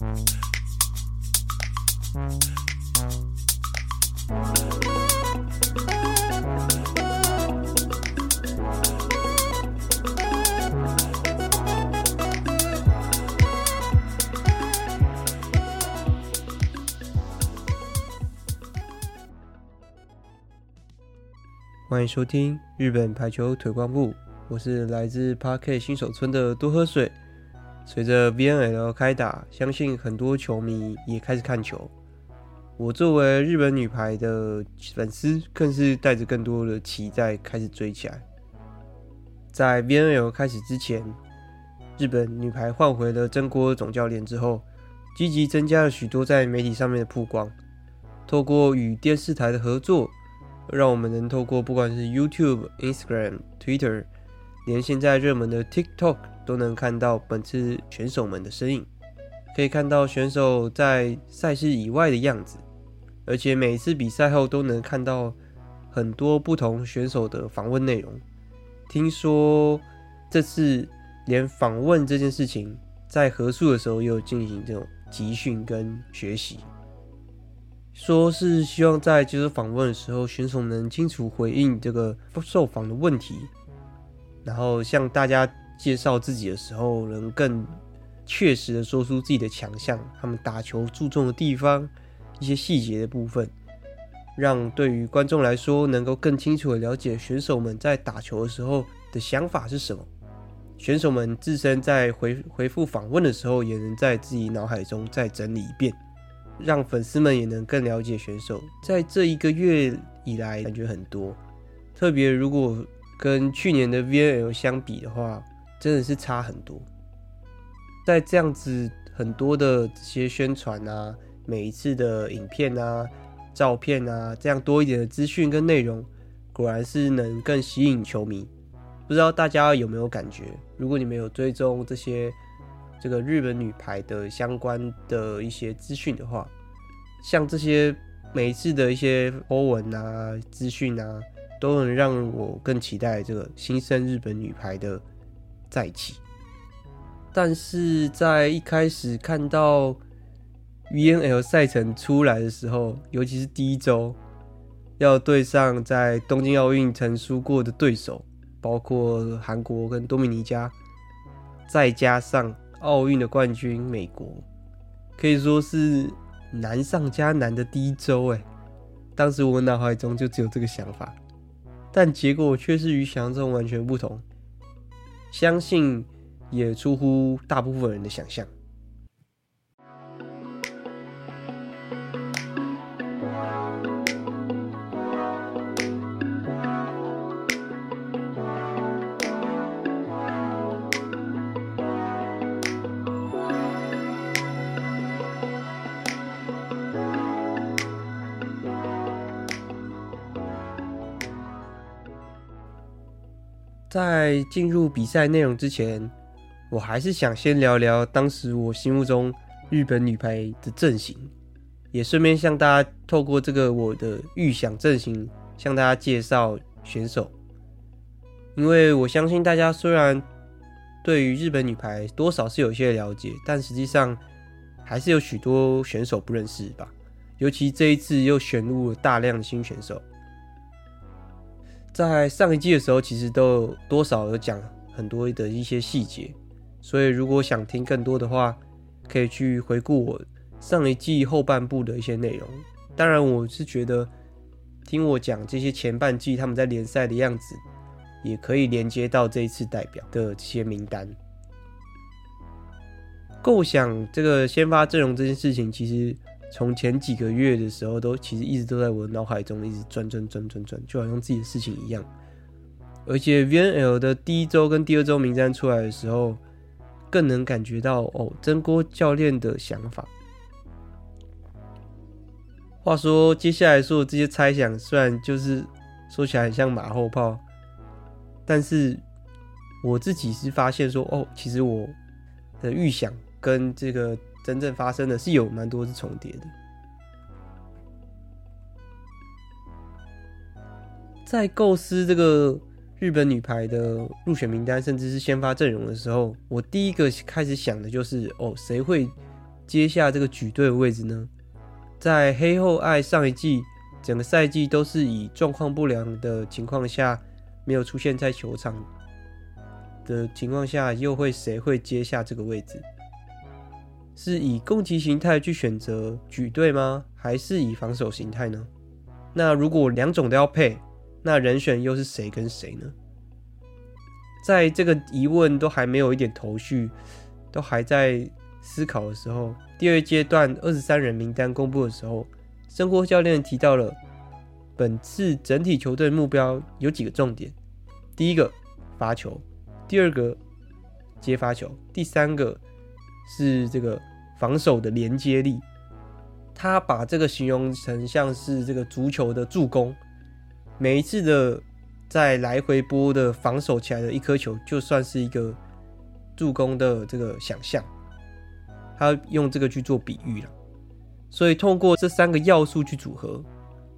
欢迎收听日本排球推广部，我是来自 Park 新手村的多喝水。随着 VNL 开打，相信很多球迷也开始看球。我作为日本女排的粉丝，更是带着更多的期待开始追起来。在 VNL 开始之前，日本女排换回了真锅总教练之后，积极增加了许多在媒体上面的曝光，透过与电视台的合作。让我们能透过不管是 YouTube、Instagram、Twitter，连现在热门的 TikTok 都能看到本次选手们的身影，可以看到选手在赛事以外的样子，而且每次比赛后都能看到很多不同选手的访问内容。听说这次连访问这件事情在合宿的时候也有进行这种集训跟学习。说是希望在接受访问的时候，选手能清楚回应这个受访的问题，然后向大家介绍自己的时候，能更确实的说出自己的强项，他们打球注重的地方，一些细节的部分，让对于观众来说，能够更清楚的了解选手们在打球的时候的想法是什么。选手们自身在回回复访问的时候，也能在自己脑海中再整理一遍。让粉丝们也能更了解选手，在这一个月以来，感觉很多。特别如果跟去年的 VNL 相比的话，真的是差很多。在这样子很多的这些宣传啊，每一次的影片啊、照片啊，这样多一点的资讯跟内容，果然是能更吸引球迷。不知道大家有没有感觉？如果你们有追踪这些。这个日本女排的相关的一些资讯的话，像这些每一次的一些欧文啊、资讯啊，都能让我更期待这个新生日本女排的再起。但是在一开始看到 VNL 赛程出来的时候，尤其是第一周要对上在东京奥运曾输过的对手，包括韩国跟多米尼加，再加上奥运的冠军美国，可以说是难上加难的第一周哎。当时我脑海中就只有这个想法，但结果却是与想象中完全不同，相信也出乎大部分人的想象。在进入比赛内容之前，我还是想先聊聊当时我心目中日本女排的阵型，也顺便向大家透过这个我的预想阵型，向大家介绍选手。因为我相信大家虽然对于日本女排多少是有些了解，但实际上还是有许多选手不认识吧。尤其这一次又选入了大量新选手。在上一季的时候，其实都多少有讲很多的一些细节，所以如果想听更多的话，可以去回顾我上一季后半部的一些内容。当然，我是觉得听我讲这些前半季他们在联赛的样子，也可以连接到这一次代表的这些名单。构想这个先发阵容这件事情，其实。从前几个月的时候，都其实一直都在我脑海中一直转转转转转，就好像自己的事情一样。而且 VNL 的第一周跟第二周名单出来的时候，更能感觉到哦，真锅教练的想法。话说，接下来说的这些猜想，虽然就是说起来很像马后炮，但是我自己是发现说，哦，其实我的预想跟这个。真正发生的是有蛮多是重叠的。在构思这个日本女排的入选名单，甚至是先发阵容的时候，我第一个开始想的就是：哦，谁会接下这个举队的位置呢？在黑后爱上一季整个赛季都是以状况不良的情况下没有出现在球场的情况下，又会谁会接下这个位置？是以攻击形态去选择举队吗？还是以防守形态呢？那如果两种都要配，那人选又是谁跟谁呢？在这个疑问都还没有一点头绪，都还在思考的时候，第二阶段二十三人名单公布的时候，生活教练提到了本次整体球队目标有几个重点：第一个罚球，第二个接发球，第三个是这个防守的连接力。他把这个形容成像是这个足球的助攻，每一次的。在来回波的防守起来的一颗球，就算是一个助攻的这个想象，他用这个去做比喻了。所以通过这三个要素去组合，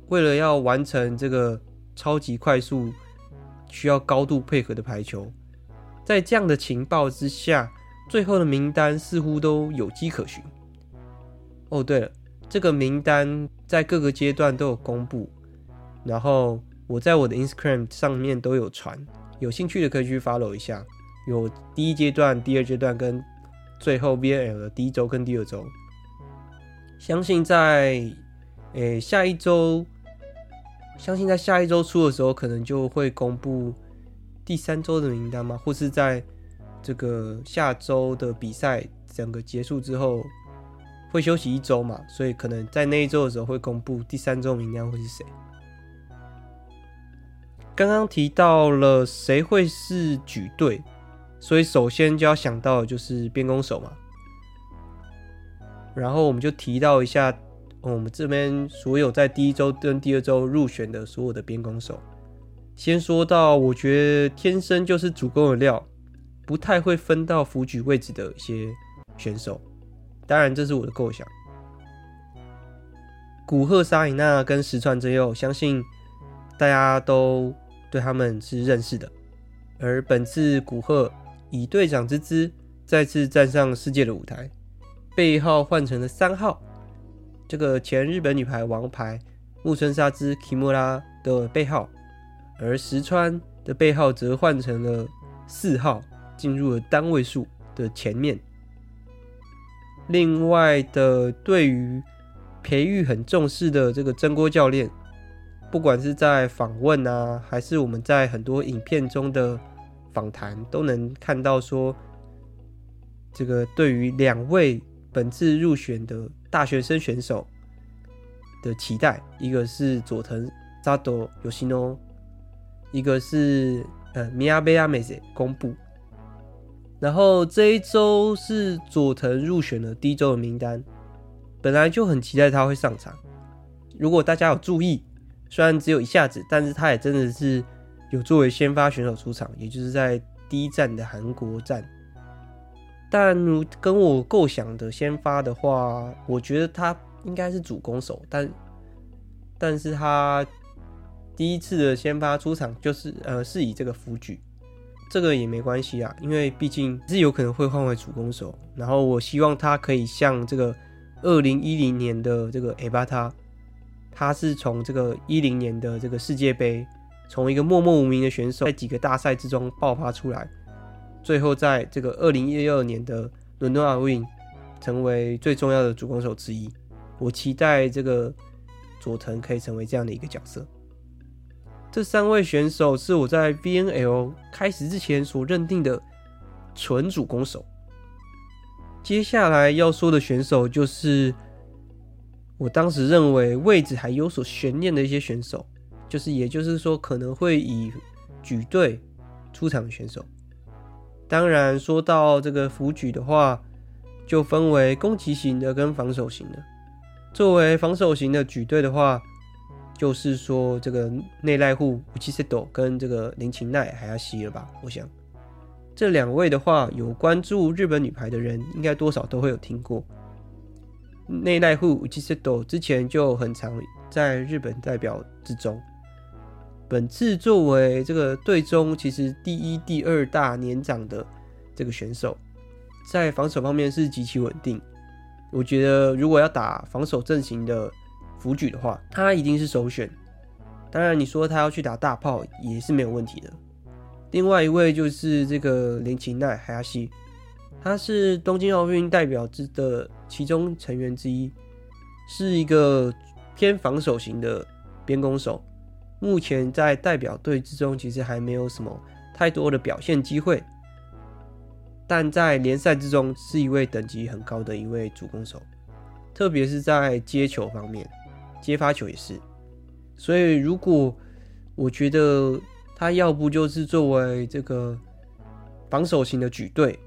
为了要完成这个超级快速、需要高度配合的排球，在这样的情报之下，最后的名单似乎都有迹可循。哦，对了，这个名单在各个阶段都有公布，然后。我在我的 Instagram 上面都有传，有兴趣的可以去 follow 一下。有第一阶段、第二阶段跟最后 VNL 的第一周跟第二周。相信在诶、下一周，相信在下一周出的时候，可能就会公布第三周的名单吗？或是在这个下周的比赛整个结束之后，会休息一周嘛？所以可能在那一周的时候会公布第三周名单会是谁。刚刚提到了谁会是举队，所以首先就要想到就是边攻手嘛。然后我们就提到一下我们这边所有在第一周跟第二周入选的所有的边攻手。先说到我觉得天生就是主攻的料，不太会分到辅举位置的一些选手。当然这是我的构想。古贺纱理奈跟石川真佑，相信大家都。对他们是认识的，而本次古贺以队长之姿再次站上世界的舞台，背号换成了三号，这个前日本女排王牌木村沙织 Kimura 的背号，而石川的背号则换成了四号，进入了单位数的前面。另外的，对于培育很重视的这个真锅教练。不管是在访问啊，还是我们在很多影片中的访谈，都能看到说，这个对于两位本次入选的大学生选手的期待，一个是佐藤沙斗尤西诺，一个是呃米亚贝亚美子公布。然后这一周是佐藤入选的第一周的名单，本来就很期待他会上场。如果大家有注意。虽然只有一下子，但是他也真的是有作为先发选手出场，也就是在第一站的韩国站。但如跟我构想的先发的话，我觉得他应该是主攻手，但但是他第一次的先发出场就是呃是以这个辅举，这个也没关系啊，因为毕竟是有可能会换为主攻手。然后我希望他可以像这个二零一零年的这个 A 巴塔。他是从这个一零年的这个世界杯，从一个默默无名的选手，在几个大赛之中爆发出来，最后在这个二零一二年的伦敦奥运，成为最重要的主攻手之一。我期待这个佐藤可以成为这样的一个角色。这三位选手是我在 VNL 开始之前所认定的纯主攻手。接下来要说的选手就是。我当时认为位置还有所悬念的一些选手，就是也就是说可能会以举队出场的选手。当然，说到这个辅举的话，就分为攻击型的跟防守型的。作为防守型的举队的话，就是说这个内濑户、内瀬戸跟这个林琴奈还要吸了吧？我想这两位的话，有关注日本女排的人，应该多少都会有听过。内濑户其实都之前就很常在日本代表之中。本次作为这个队中其实第一、第二大年长的这个选手，在防守方面是极其稳定，我觉得如果要打防守阵型的辅举的话，他一定是首选。当然，你说他要去打大炮也是没有问题的。另外一位就是这个林琴奈海亚西，他是东京奥运代表之的其中成员之一，是一个偏防守型的边攻手。目前在代表队之中，其实还没有什么太多的表现机会，但在联赛之中是一位等级很高的一位主攻手，特别是在接球方面，接发球也是。所以，如果我觉得他要不就是作为这个防守型的举队，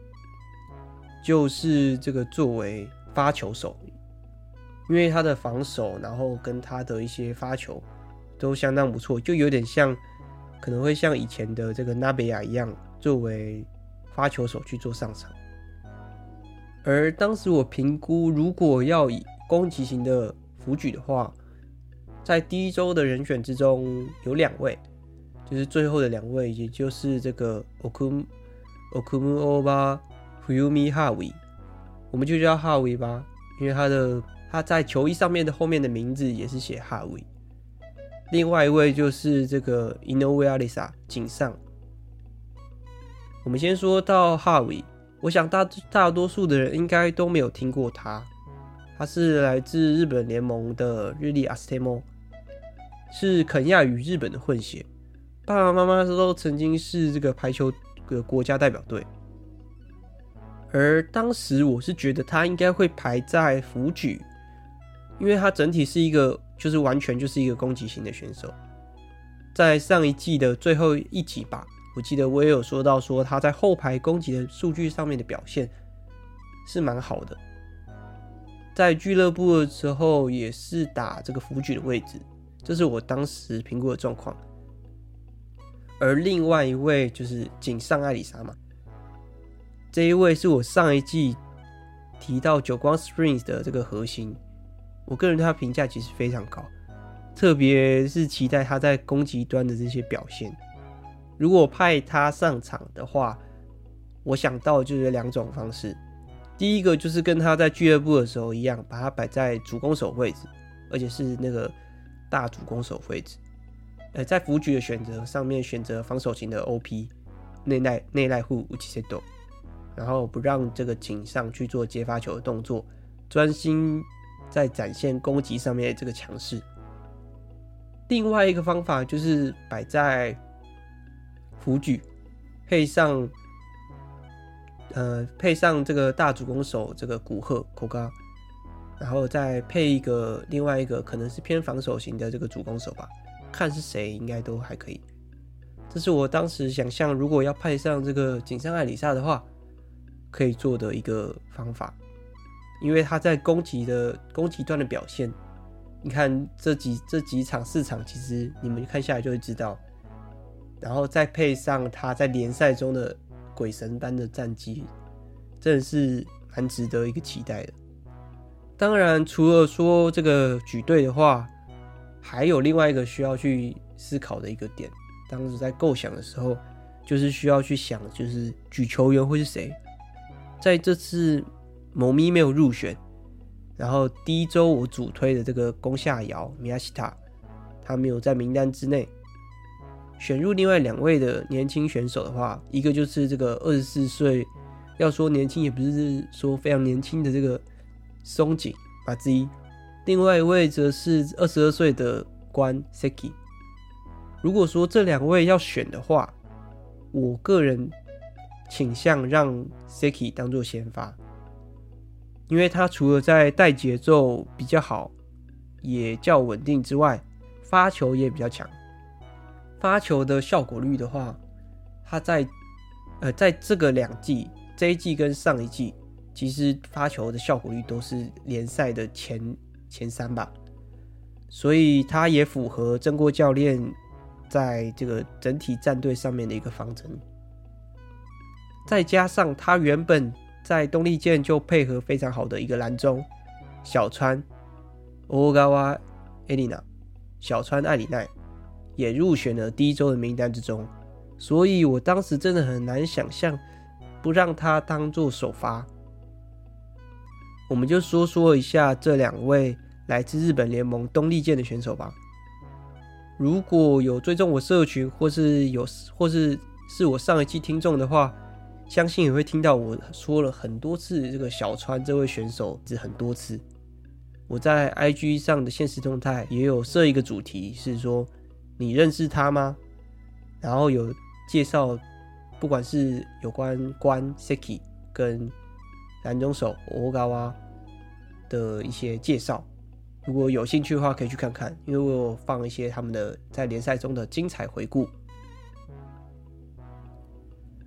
就是这个作为发球手，因为他的防守，然后跟他的一些发球都相当不错，就有点像，可能会像以前的这个纳贝亚一样，作为发球手去做上场。而当时我评估，如果要以攻击型的辅举的话，在第一周的人选之中，有两位，就是最后的两位，也就是这个 Okum Okumu Oba Fuyumi Hawi，我们就叫哈维吧，因为他的他在球衣上面的后面的名字也是写哈维。另外一位就是这个 Inoue Arisa 井上。我们先说到哈维，我想大大多数的人应该都没有听过他，他是来自日本联盟的日立 ASTEMO。是肯亚与日本的混血，爸爸妈妈都曾经是这个排球的国家代表队，而当时我是觉得他应该会排在辅举，因为他整体是一个就是完全就是一个攻击型的选手，在上一季的最后一集吧，我记得我也有说到说他在后排攻击的数据上面的表现是蛮好的，在俱乐部的时候也是打这个辅举的位置。这是我当时评估的状况，而另外一位就是井上爱里沙嘛，这一位是我上一季提到久光 Springs 的这个核心，我个人对他评价其实非常高，特别是期待他在攻击端的这些表现。如果派他上场的话，我想到就是两种方式，第一个就是跟他在俱乐部的时候一样，把他摆在主攻手位置，而且是那个。大主攻手位置，呃，在辅局的选择上面选择防守型的 OP 内赖内赖户乌奇塞多，然后不让这个井上去做接发球的动作，专心在展现攻击上面的这个强势。另外一个方法就是摆在辅举，配上呃配上这个大主攻手这个古贺口高。然后再配一个另外一个可能是偏防守型的这个主攻手吧，看是谁应该都还可以。这是我当时想象，如果要派上这个井上爱里沙的话，可以做的一个方法。因为他在攻击的攻击端的表现，你看这几这几场四场，其实你们看下来就会知道。然后再配上他在联赛中的鬼神般的战绩，真的是蛮值得一个期待的。当然，除了说这个举队的话，还有另外一个需要去思考的一个点。当时在构想的时候，就是需要去想，就是举球员会是谁。在这次某咪没有入选，然后第一周我主推的这个宫下遥米亚西塔，他没有在名单之内。选入另外两位的年轻选手的话，一个就是这个二十四岁，要说年轻也不是说非常年轻的这个。松井把之一，另外一位则是二十二岁的关 Seki。如果说这两位要选的话，我个人倾向让 Seki 当做先发，因为他除了在带节奏比较好，也较稳定之外，发球也比较强。发球的效果率的话，他在呃在这个两季，这一季跟上一季。其实发球的效果率都是联赛的前前三吧，所以他也符合曾国教练在这个整体战队上面的一个方针。再加上他原本在东丽健就配合非常好的一个拦中小川欧高瓦艾丽娜小川艾里奈也入选了第一周的名单之中，所以我当时真的很难想象不让他当做首发。我们就说说一下这两位来自日本联盟东丽箭的选手吧。如果有追踪我社群，或是有，或是是我上一期听众的话，相信也会听到我说了很多次这个小川这位选手，是很多次。我在 IG 上的现实动态也有设一个主题，是说你认识他吗？然后有介绍，不管是有关关 Seki 跟男中手 Ogawa 的一些介绍。如果有兴趣的话，可以去看看，因为我有放一些他们的在联赛中的精彩回顾。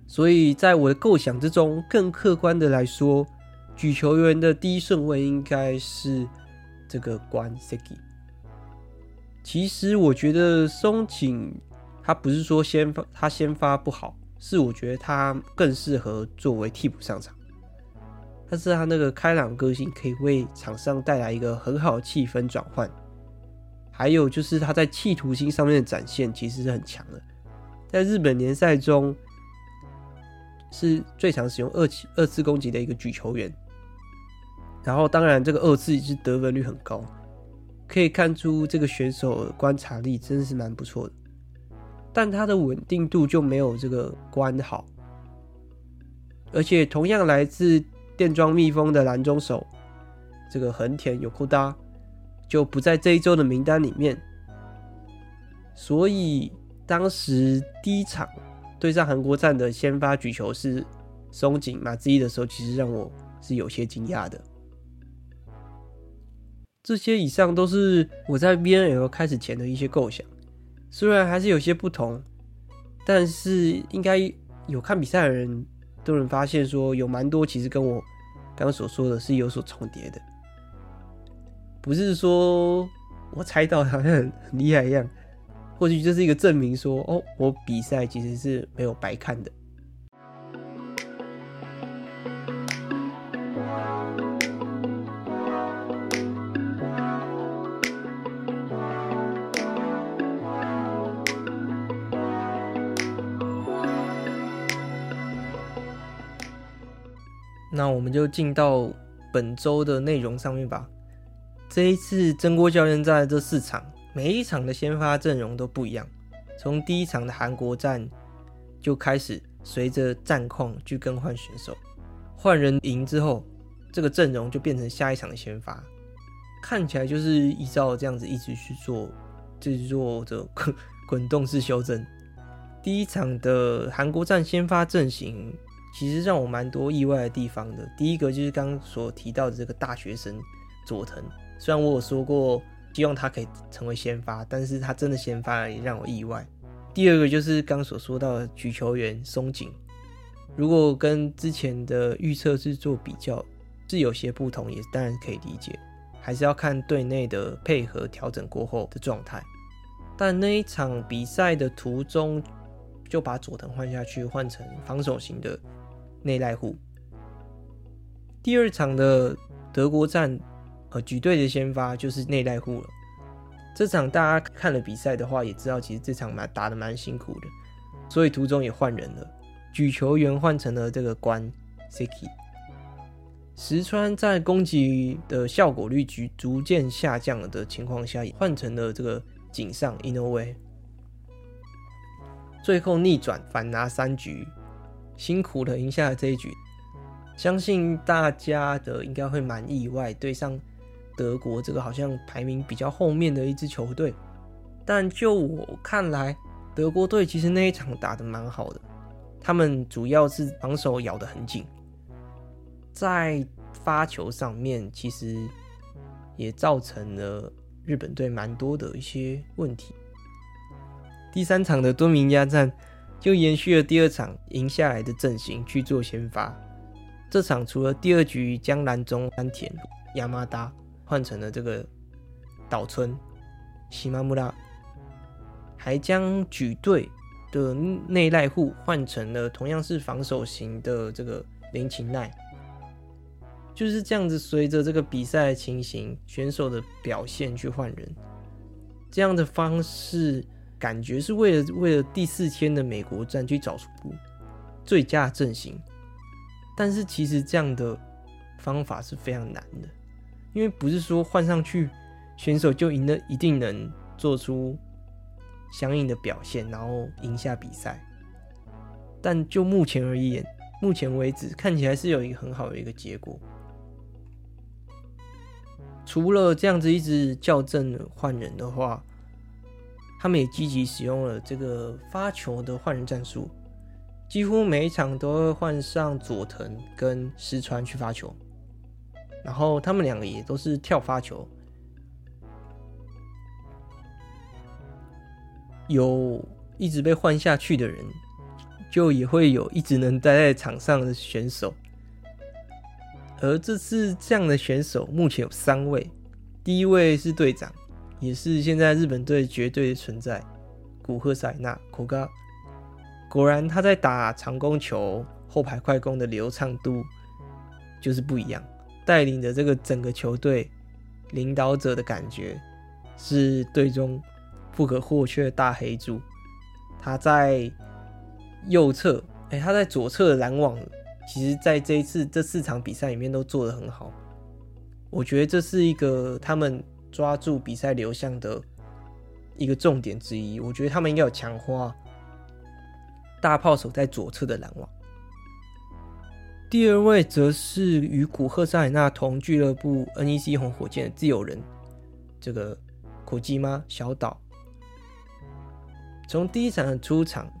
所以在我的构想之中，更客观的来说，举球员的第一顺位应该是这个关 Seki。其实我觉得松井他不是说先发他先发不好，是我觉得他更适合作为替补上场。但是他那个开朗个性可以为场上带来一个很好的气氛转换，还有就是他在企图心上面的展现其实是很强的，在日本联赛中是最常使用二次二次攻击的一个举球员，然后当然这个二次是得分率很高，可以看出这个选手的观察力真的是蛮不错的，但他的稳定度就没有这个关好，而且同样来自。电装蜜蜂的蓝中手，这个横田有扣搭就不在这一周的名单里面，所以当时第一场对上韩国站的先发举球是松井麻之一的时候，其实让我是有些惊讶的。这些以上都是我在 VNL 开始前的一些构想，虽然还是有些不同，但是应该有看比赛的人。众人发现说有蛮多其实跟我刚刚所说的是有所重叠的，不是说我猜到好像 很厉害一样，或许这是一个证明说哦，我比赛其实是没有白看的。那我们就进到本周的内容上面吧。这一次曾国教练在这四场，每一场的先发阵容都不一样。从第一场的韩国战就开始，随着战况去更换选手，换人赢之后，这个阵容就变成下一场的先发。看起来就是依照这样子一直去做，就是做这 滚动式修正。第一场的韩国战先发阵型。其实让我蛮多意外的地方的。第一个就是刚所提到的这个大学生佐藤，虽然我有说过希望他可以成为先发，但是他真的先发也让我意外。第二个就是刚所说到的举球员松井，如果跟之前的预测是做比较，是有些不同，也当然可以理解，还是要看队内的配合调整过后的状态。但那一场比赛的途中就把佐藤换下去，换成防守型的。内濑户，第二场的德国战，呃，举队的先发就是内濑户了。这场大家看了比赛的话，也知道其实这场蛮打得蛮辛苦的，所以途中也换人了，举球员换成了这个关 Seki。石川在攻击的效果率逐逐渐下降了的情况下，也换成了这个井上 Inoue，最后逆转反拿三局。辛苦的赢下了这一局，相信大家的应该会蛮意外，对上德国这个好像排名比较后面的一支球队。但就我看来，德国队其实那一场打得蛮好的，他们主要是防守咬得很紧，在发球上面其实也造成了日本队蛮多的一些问题。第三场的多明加战。就延续了第二场赢下来的阵型去做先发。这场除了第二局将蓝中安田亚麻达换成了这个岛村西马木拉，还将举队的内濑户换成了同样是防守型的这个林琴奈。就是这样子，随着这个比赛的情形、选手的表现去换人，这样的方式。感觉是为了为了第四天的美国战去找出最佳阵型，但是其实这样的方法是非常难的，因为不是说换上去选手就赢了一定能做出相应的表现，然后赢下比赛。但就目前而言，目前为止看起来是有一个很好的一个结果。除了这样子一直校正换人的话，他们也积极使用了这个发球的换人战术，几乎每一场都会换上佐藤跟石川去发球，然后他们两个也都是跳发球，有一直被换下去的人，就也会有一直能待在场上的选手。而这次这样的选手目前有三位，第一位是队长，也是现在日本队绝对的存在，古贺纱理那 Koga。果然他在打长攻球、后排快攻的流畅度就是不一样，带领着这个整个球队领导者的感觉是队中不可或缺的大黑柱。他在右侧，哎、他在左侧的拦网。其实，在这一次这四场比赛里面都做得很好，我觉得这是一个他们抓住比赛流向的一个重点之一。我觉得他们应该有强化大炮手在左侧的拦网。第二位则是与古贺纱理那同俱乐部 NEC 红火箭的自由人，这个口基吗小岛，从第一场的出场。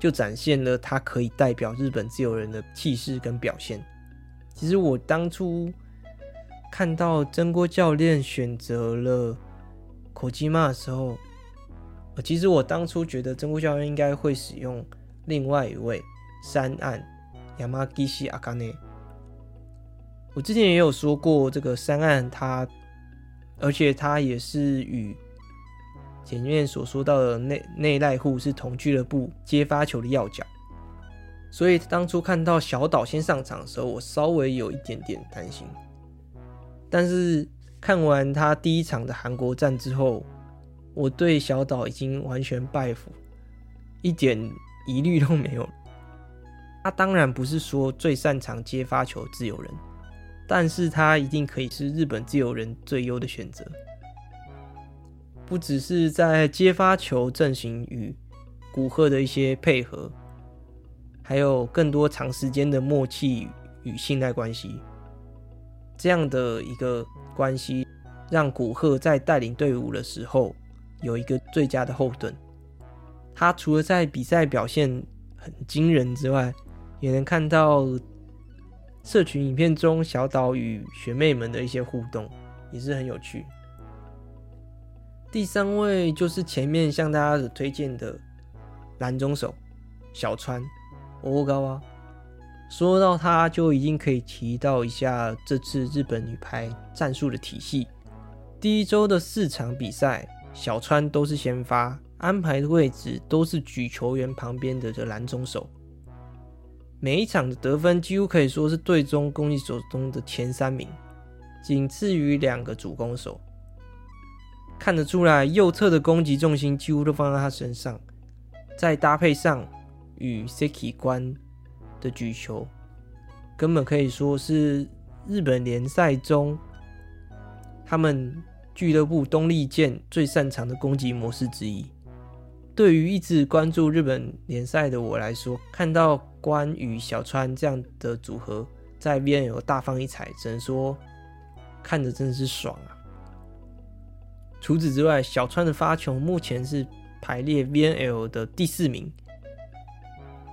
就展现了他可以代表日本自由人的气势跟表现。其实我当初看到真锅教练选择了口基玛的时候，其实我当初觉得真锅教练应该会使用另外一位山岸山岸阿卡内。我之前也有说过，这个三岸他，而且他也是与。前面所说到的内内濑户是同俱乐部接发球的要角，所以当初看到小岛先上场的时候，我稍微有一点点担心。但是看完他第一场的韩国战之后，我对小岛已经完全拜服，一点疑虑都没有。他当然不是说最擅长接发球自由人，但是他一定可以是日本自由人最优的选择。不只是在接发球阵型与古贺的一些配合，还有更多长时间的默契与信赖关系。这样的一个关系，让古贺在带领队伍的时候有一个最佳的后盾。他除了在比赛表现很惊人之外，也能看到社群影片中小岛与学妹们的一些互动，也是很有趣。第三位就是前面向大家推荐的蓝中手小川欧高啊，说到他就一定可以提到一下这次日本女排战术的体系。第一周的四场比赛，小川都是先发，安排的位置都是举球员旁边的这拦中手，每一场的得分几乎可以说是队中攻击手中的前三名，仅次于两个主攻手。看得出来，右侧的攻击重心几乎都放在他身上，再搭配上与 Seki 关的举球，根本可以说是日本联赛中他们俱乐部东丽健最擅长的攻击模式之一。对于一直关注日本联赛的我来说，看到关与小川这样的组合在 VNL 大放异彩，只能说看着真的是爽啊！除此之外，小川的发球目前是排列 VNL 的第四名，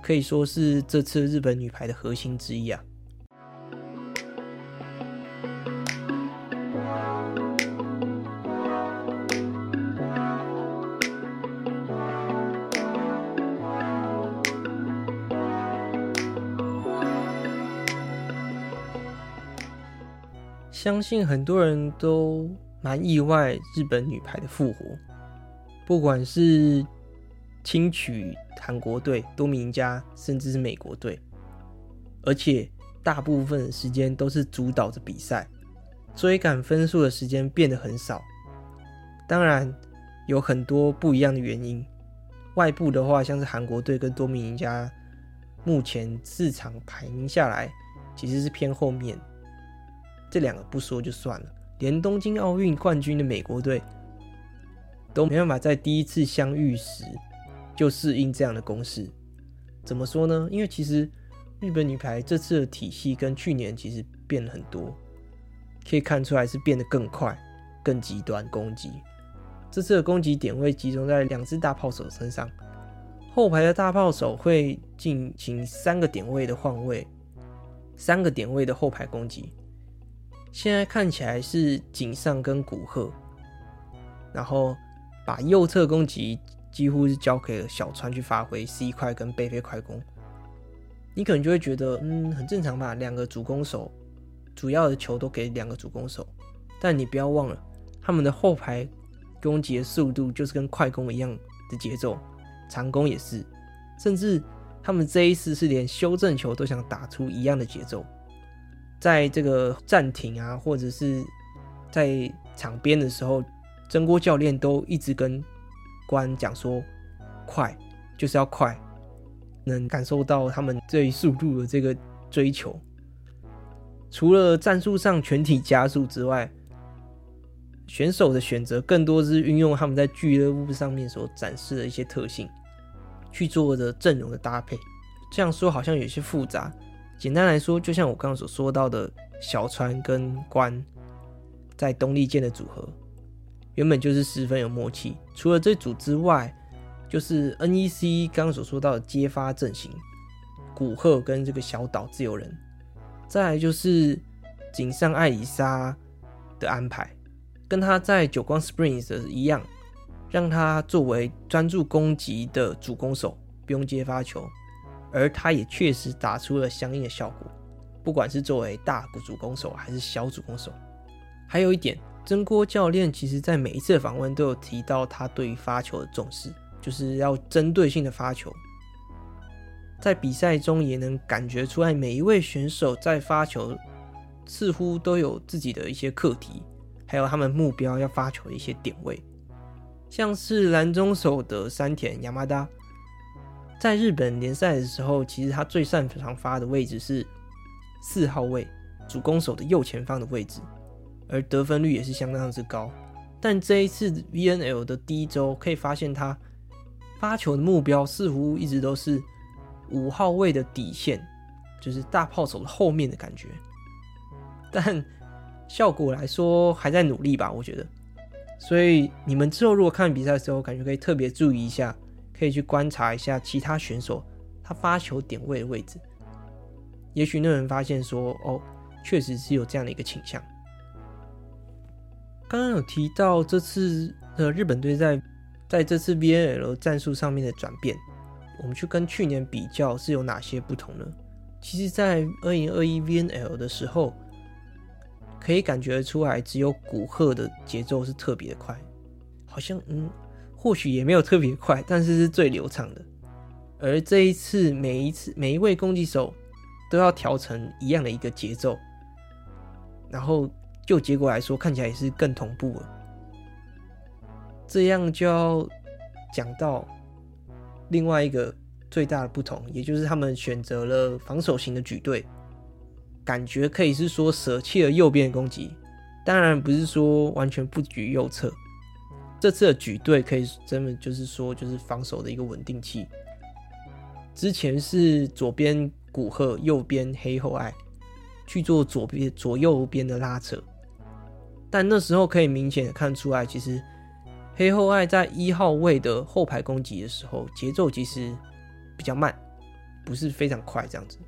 可以说是这次日本女排的核心之一啊。相信很多人都。蛮意外，日本女排的复活，不管是轻取韩国队、多米尼加，甚至是美国队，而且大部分时间都是主导着比赛，追赶分数的时间变得很少。当然有很多不一样的原因，外部的话，像是韩国队跟多米尼加，目前市场排名下来其实是偏后面，这两个不说就算了，连东京奥运冠军的美国队都没办法在第一次相遇时就适应这样的攻势。怎么说呢？因为其实日本女排这次的体系跟去年其实变了很多，可以看出来是变得更快、更极端攻击。这次的攻击点位集中在两只大炮手身上，后排的大炮手会进行三个点位的换位，三个点位的后排攻击。现在看起来是井上跟古贺，然后把右侧攻击几乎是交给了小川去发挥 C 快跟背飞快攻。你可能就会觉得，嗯，很正常吧，两个主攻手，主要的球都给两个主攻手，但你不要忘了，他们的后排。攻击的速度就是跟快攻一样的节奏，长攻也是，甚至他们这一次是连修正球都想打出一样的节奏。在这个暂停啊，或者是在场边的时候，曾国教练都一直跟官讲说：“快，就是要快。”能感受到他们对速度的这个追求。除了战术上全体加速之外，选手的选择更多是运用他们在俱乐部上面所展示的一些特性，去做的阵容的搭配。这样说好像有些复杂。简单来说，就像我刚刚所说到的，小川跟关在东丽剑的组合，原本就是十分有默契。除了这组之外，就是 NEC 刚刚所说到的接发阵型，古贺跟这个小岛自由人，再来就是井上爱里沙的安排。跟他在久光 Springs 的一样，让他作为专注攻击的主攻手，不用接发球，而他也确实打出了相应的效果。不管是作为大主攻手还是小主攻手，还有一点，曾郭教练其实在每一次的访问都有提到他对于发球的重视，就是要针对性的发球。在比赛中也能感觉出来，每一位选手在发球似乎都有自己的一些课题。还有他们目标要发球的一些点位，像是拦中手的山田亚麻达，在日本联赛的时候，其实他最擅长发的位置是四号位，主攻手的右前方的位置，而得分率也是相当之高。但这一次 VNL 的第一周，可以发现他发球的目标似乎一直都是五号位的底线，就是大炮手的后面的感觉，但。效果来说还在努力吧，我觉得。所以你们之后如果看比赛的时候，感觉可以特别注意一下，可以去观察一下其他选手他发球点位的位置。也许那人发现说，哦，确实是有这样的一个倾向。刚刚有提到这次的日本队在在这次 VNL 战术上面的转变，我们去跟去年比较是有哪些不同呢？其实，在二零二一 VNL 的时候。可以感觉出来，只有古贺的节奏是特别的快，好像嗯，或许也没有特别快，但是是最流畅的。而这一次，每一次每一位攻击手都要调成一样的一个节奏，然后就结果来说，看起来也是更同步了。这样就要讲到另外一个最大的不同，也就是他们选择了防守型的举队。感觉可以是说舍弃了右边的攻击，当然不是说完全不举右侧。这次的举队可以真的就是说就是防守的一个稳定器。之前是左边古贺，右边黑后爱去做左边左右边的拉扯，但那时候可以明显的看出来，其实黑后爱在一号位的后排攻击的时候，节奏其实比较慢，不是非常快这样子。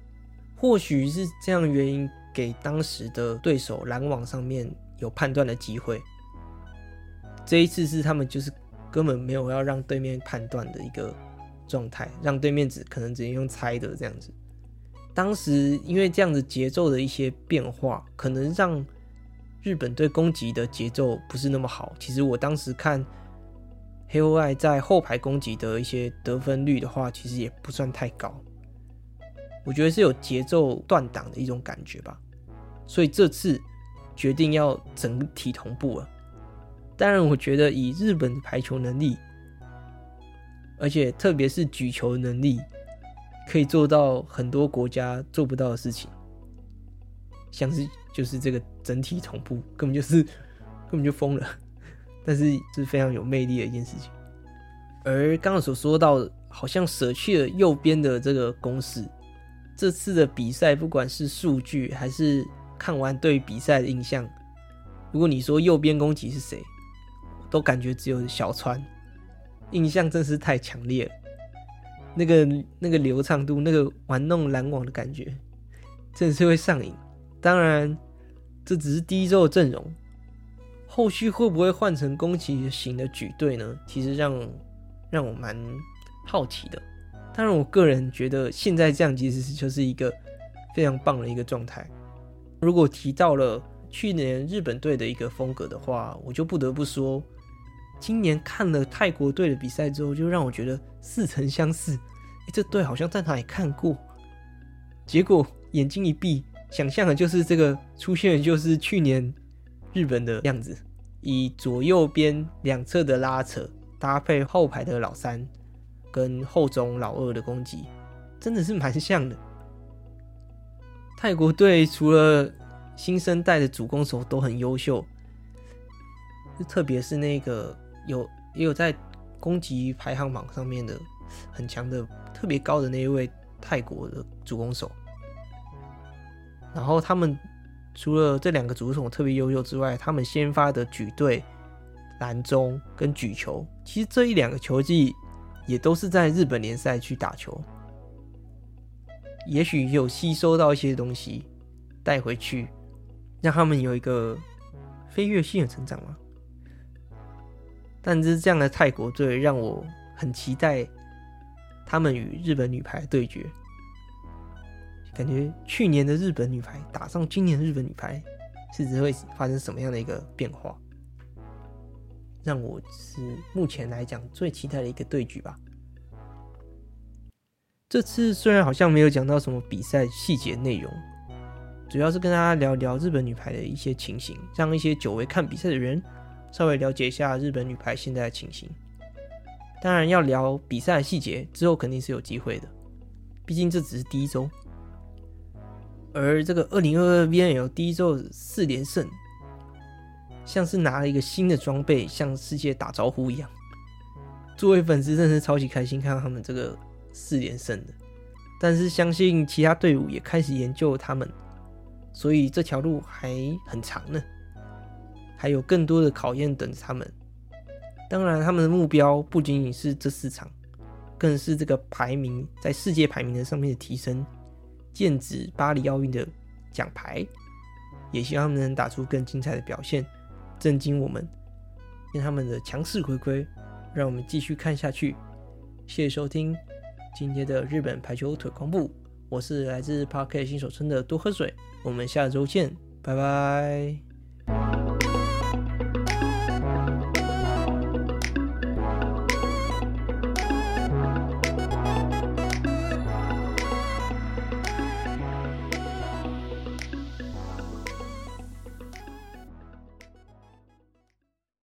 或许是这样原因，给当时的对手拦网上面有判断的机会。这一次是他们就是根本没有要让对面判断的一个状态，让对面只可能只能用猜的这样子。当时因为这样子节奏的一些变化，可能让日本队攻击的节奏不是那么好。其实我当时看黑后爱在后排攻击的一些得分率的话，其实也不算太高。我觉得是有节奏断档的一种感觉吧，所以这次决定要整体同步了。当然，我觉得以日本的排球能力，而且特别是举球能力，可以做到很多国家做不到的事情。像是就是这个整体同步，根本就是根本就疯了。但是是非常有魅力的一件事情。而刚刚所说到，好像舍去了右边的这个攻势。这次的比赛，不管是数据还是看完对比赛的印象，如果你说右边攻击是谁，都感觉只有小川，印象真是太强烈了。那个那个流畅度，那个玩弄篮网的感觉，真的是会上瘾。当然，这只是第一周的阵容，后续会不会换成宫崎型的举队呢？其实让让我蛮好奇的。当然，我个人觉得现在这样其实就是一个非常棒的一个状态。如果提到了去年日本队的一个风格的话，我就不得不说，今年看了泰国队的比赛之后，就让我觉得似曾相识。诶，这队好像在哪里看过？结果眼睛一闭，想象的就是这个出现的就是去年日本的样子，以左右边两侧的拉扯搭配后排的老三。跟后中老二的攻击真的是蛮像的。泰国队除了新生代的主攻手都很优秀，特别是那个有也有在攻击排行榜上面的很强的、特别高的那一位泰国的主攻手。然后他们除了这两个主攻手特别优秀之外，他们先发的举队、拦中跟举球，其实这一两个球技。也都是在日本联赛去打球，也许有吸收到一些东西带回去，让他们有一个飞跃性的成长嘛。但是这样的泰国队让我很期待他们与日本女排对决，感觉去年的日本女排打上今年的日本女排，是只会发生什么样的一个变化？让我是目前来讲最期待的一个对局吧。这次虽然好像没有讲到什么比赛细节内容，主要是跟大家聊聊日本女排的一些情形，让一些久违看比赛的人稍微了解一下日本女排现在的情形。当然，要聊比赛的细节之后肯定是有机会的，毕竟这只是第一周。而这个二零二二 VNL 第一周四连胜。像是拿了一个新的装备，向世界打招呼一样。作为粉丝，真的是超级开心看到他们这个四连胜的。但是相信其他队伍也开始研究他们，所以这条路还很长呢，还有更多的考验等着他们。当然，他们的目标不仅仅是这四场，更是这个排名在世界排名的上面的提升，剑指巴黎奥运的奖牌。也希望他们能打出更精彩的表现。震惊我们，愿他们的强势回归，让我们继续看下去。谢谢收听今天的日本排球推广部，我是来自 Park 新手村的多喝水，我们下周见，拜拜。